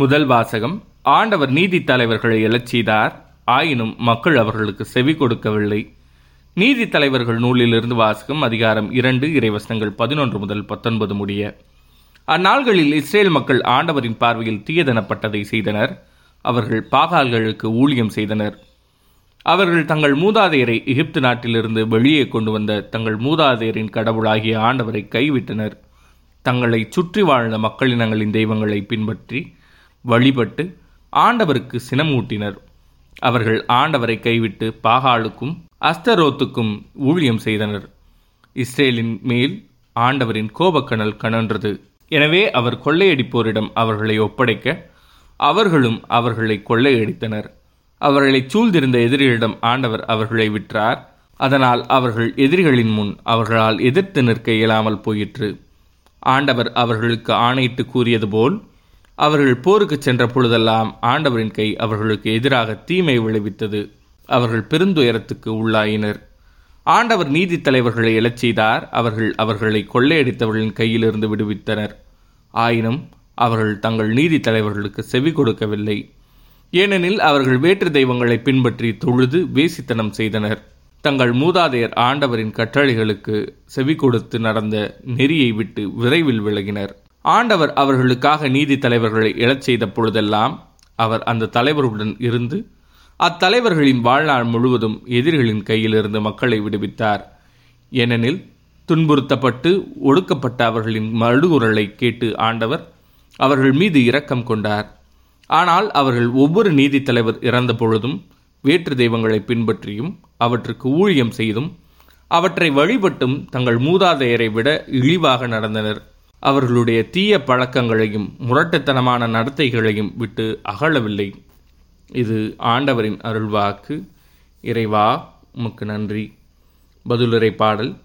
முதல் வாசகம் ஆண்டவர் நீதி தலைவர்களை எழச்செய்தார் ஆயினும் மக்கள் அவர்களுக்கு செவி கொடுக்கவில்லை. நீதி தலைவர்கள் நூலிலிருந்து வாசகம் அதிகாரம் இரண்டு இறைவசனங்கள் பதினொன்று முதல் பத்தொன்பது முடிய. அந்நாள்களில் இஸ்ரேல் மக்கள் ஆண்டவரின் பார்வையில் தீயதனப்பட்டதை செய்தனர். அவர்கள் பாகால்களுக்கு ஊழியம் செய்தனர். அவர்கள் தங்கள் மூதாதையரை எகிப்து நாட்டிலிருந்து வெளியே கொண்டு வந்த தங்கள் மூதாதையரின் கடவுளாகிய ஆண்டவரை கைவிட்டனர். தங்களை சுற்றி வாழ்ந்த மக்களினங்களின் தெய்வங்களை பின்பற்றி வழிபட்டு ஆண்டவருக்கு சினமூட்டினர். அவர்கள் ஆண்டவரை கைவிட்டு பாகாலுக்கும் அஸ்தரோத்துக்கும் ஊழியம் செய்தனர். இஸ்ரேலின் மேல் ஆண்டவரின் கோபக்கணல் கனன்றது. எனவே அவர் கொள்ளையடிப்போரிடம் அவர்களை ஒப்படைக்க அவர்களும் அவர்களை கொள்ளையடித்தனர். அவர்களை சூழ்ந்திருந்த எதிரிகளிடம் ஆண்டவர் அவர்களை விற்றார். அதனால் அவர்கள் எதிரிகளின் முன் அவர்களால் எதிர்த்து நிற்க இயலாமல் போயிற்று. ஆண்டவர் அவர்களுக்கு ஆணையிட்டு கூறியது போல் அவர்கள் போருக்கு சென்ற பொழுதெல்லாம் ஆண்டவரின் கை அவர்களுக்கு எதிராக தீமை விளைவித்தது. அவர்கள் பெருந்துயரத்துக்கு உள்ளாயினர். ஆண்டவர் நீதி தலைவர்களை எழச் செய்தார். அவர்கள் அவர்களை கொள்ளையடித்தவர்களின் கையிலிருந்து விடுவித்தனர். ஆயினும் அவர்கள் தங்கள் நீதி தலைவர்களுக்கு செவி கொடுக்கவில்லை. ஏனெனில் அவர்கள் வேற்று தெய்வங்களை பின்பற்றி தொழுது வேசித்தனம் செய்தனர். தங்கள் மூதாதையர் ஆண்டவரின் கட்டளைகளுக்கு செவி கொடுத்து நடந்த நெறியை விட்டு விரைவில் விலகினர். ஆண்டவர் அவர்களுக்காக நீதி தலைவர்களை எழச் செய்த பொழுதெல்லாம் அவர் அந்த தலைவருடன் இருந்து அத்தலைவர்களின் வாழ்நாள் முழுவதும் எதிரிகளின் கையிலிருந்து மக்களை விடுவித்தார். ஏனெனில் துன்புறுத்தப்பட்டு ஒடுக்கப்பட்ட அவர்களின் மழுகுரலை கேட்டு ஆண்டவர் அவர்கள் மீது இரக்கம் கொண்டார். ஆனால் அவர்கள் ஒவ்வொரு நீதி தலைவர் இறந்த பொழுதும் வேற்று தெய்வங்களை பின்பற்றியும் அவற்றுக்கு ஊழியம் செய்தும் அவற்றை வழிபட்டும் தங்கள் மூதாதையரை விட இழிவாக நடந்தனர். அவர்களுடைய தீய பழக்கங்களையும் முரட்டுத்தனமான நடத்தைகளையும் விட்டு அகழவில்லை இது ஆண்டவரின் அருள்வாக்கு. இறைவா உமக்கு நன்றி. பதிலுரை பாடல்.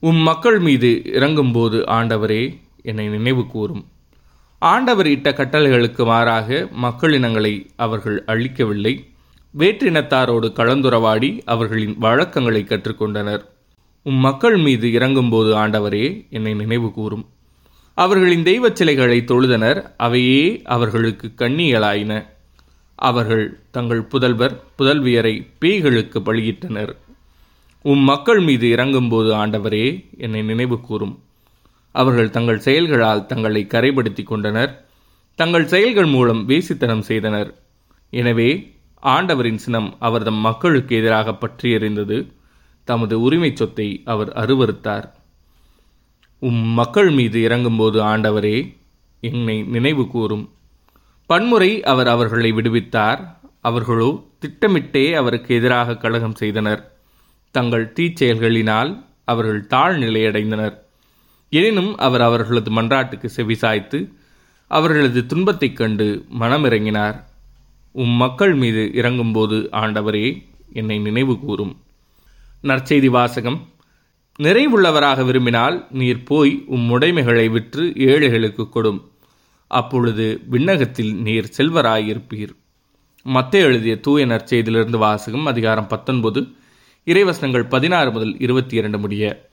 உம் மக்கள் மீது இறங்கும்போது ஆண்டவரே என்னை நினைவு கூறும். ஆண்டவர் இட்ட கட்டளைகளுக்கு மாறாக மக்களினங்களை அவர்கள் அழிக்கவில்லை. வேற்றினத்தாரோடு கலந்துரவாடி அவர்களின் வழக்கங்களை கற்றுக்கொண்டனர். உம் மக்கள் மீது இறங்கும்போது ஆண்டவரே என்னை நினைவு கூறும். அவர்களின் தெய்வச் சிலைகளை தொழுதனர். அவையே அவர்களுக்கு கண்ணியலாயின. அவர்கள் தங்கள் புதல்வர் புதல்வியரை பேய்களுக்கு பலியிட்டனர் உம் மக்கள் மீது இறங்கும்போது ஆண்டவரே என்னை நினைவு கூறும் அவர்கள் தங்கள் செயல்களால் தங்களை கரைப்படுத்தி கொண்டனர். தங்கள் செயல்கள் மூலம் வேசித்தனம் செய்தனர். எனவே ஆண்டவரின் சினம் அவர் தம் மக்களுக்கு எதிராக பற்றி எறிந்தது தமது உரிமை சொத்தை அவர் அருவறுத்தார். உம் மக்கள் மீது இறங்கும்போது ஆண்டவரே என்னை நினைவு கூறும். பன்முறை அவர் அவர்களை விடுவித்தார். அவர்களோ திட்டமிட்டே அவருக்கு எதிராக கழகம் செய்தனர். தங்கள் தீச்செயல்களினால் அவர்கள் தாழ்நிலையடைந்தனர் எனினும் அவர் அவர்களது மன்றாட்டுக்கு செவிசாய்த்து அவர்களது துன்பத்தைக் கண்டு மனமிறங்கினார். உம் மக்கள் மீது இறங்கும்போது ஆண்டவரே என்னை நினைவு கூறும். நற்செய்தி வாசகம் நிறைவுள்ளவராக விரும்பினால் நீர் போய் உம் உடைமைகளை விற்று ஏழைகளுக்கு கொடும். அப்பொழுது விண்ணகத்தில் நீர் செல்வராயிருப்பீர். மத்திய எழுதிய தூய நற்செய்தியிலிருந்து வாசகம் அதிகாரம் பத்தொன்பது இறைவசனங்கள் பதினாறு முதல் இருபத்தி இரண்டு முடிய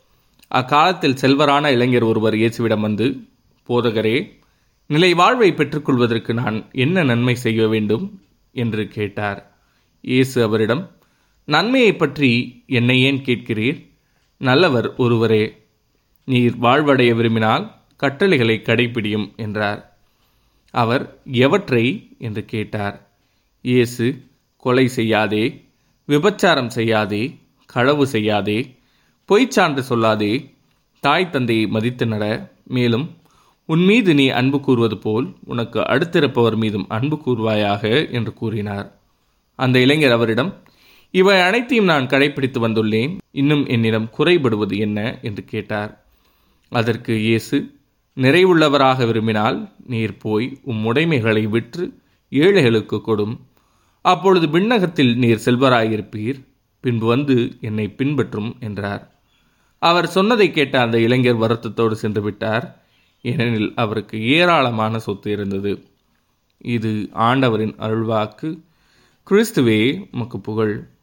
அக்காலத்தில் செல்வரான இளைஞர் ஒருவர் இயேசுவிடம் வந்து போதகரே நிலை வாழ்வை பெற்றுக்கொள்வதற்கு நான் என்ன நன்மை செய்ய வேண்டும்? என்று கேட்டார். இயேசு அவரிடம் நன்மையை பற்றி என்னை ஏன் கேட்கிறீர்? நல்லவர் ஒருவரே நீர் வாழ்வடைய விரும்பினால் கட்டளைகளை கடைபிடியும் என்றார். அவர் எவற்றை? என்று கேட்டார். இயேசு கொலை செய்யாதே விபச்சாரம் செய்யாதே களவு செய்யாதே பொய்ச்சான்று சொல்லாதே தாய் தந்தையை மதித்து நட மேலும் உன் மீது நீ அன்பு கூறுவது போல் உனக்கு அடுத்திருப்பவர் மீதும் அன்பு கூறுவாயாக என்று கூறினார். அந்த இளைஞர் அவரிடம் இவை அனைத்தையும் நான் கடைபிடித்து வந்துள்ளேன். இன்னும் என்னிடம் குறைபடுவது என்ன? என்று கேட்டார். அதற்கு இயேசு நிறைவுள்ளவராக விரும்பினால் நீர் போய் உம் உடைமைகளை விற்று ஏழைகளுக்கு கொடும். அப்பொழுது விண்ணகத்தில் நீர் செல்வராயிருப்பீர். பின்பு வந்து என்னை பின்பற்றும் என்றார். அவர் சொன்னதை கேட்ட அந்த இளைஞர் வருத்தத்தோடு சென்று விட்டார். ஏனெனில் அவருக்கு ஏராளமான சொத்து இருந்தது. இது ஆண்டவரின் அருள்வாக்கு. கிறிஸ்துவே உமக்கு புகழ்.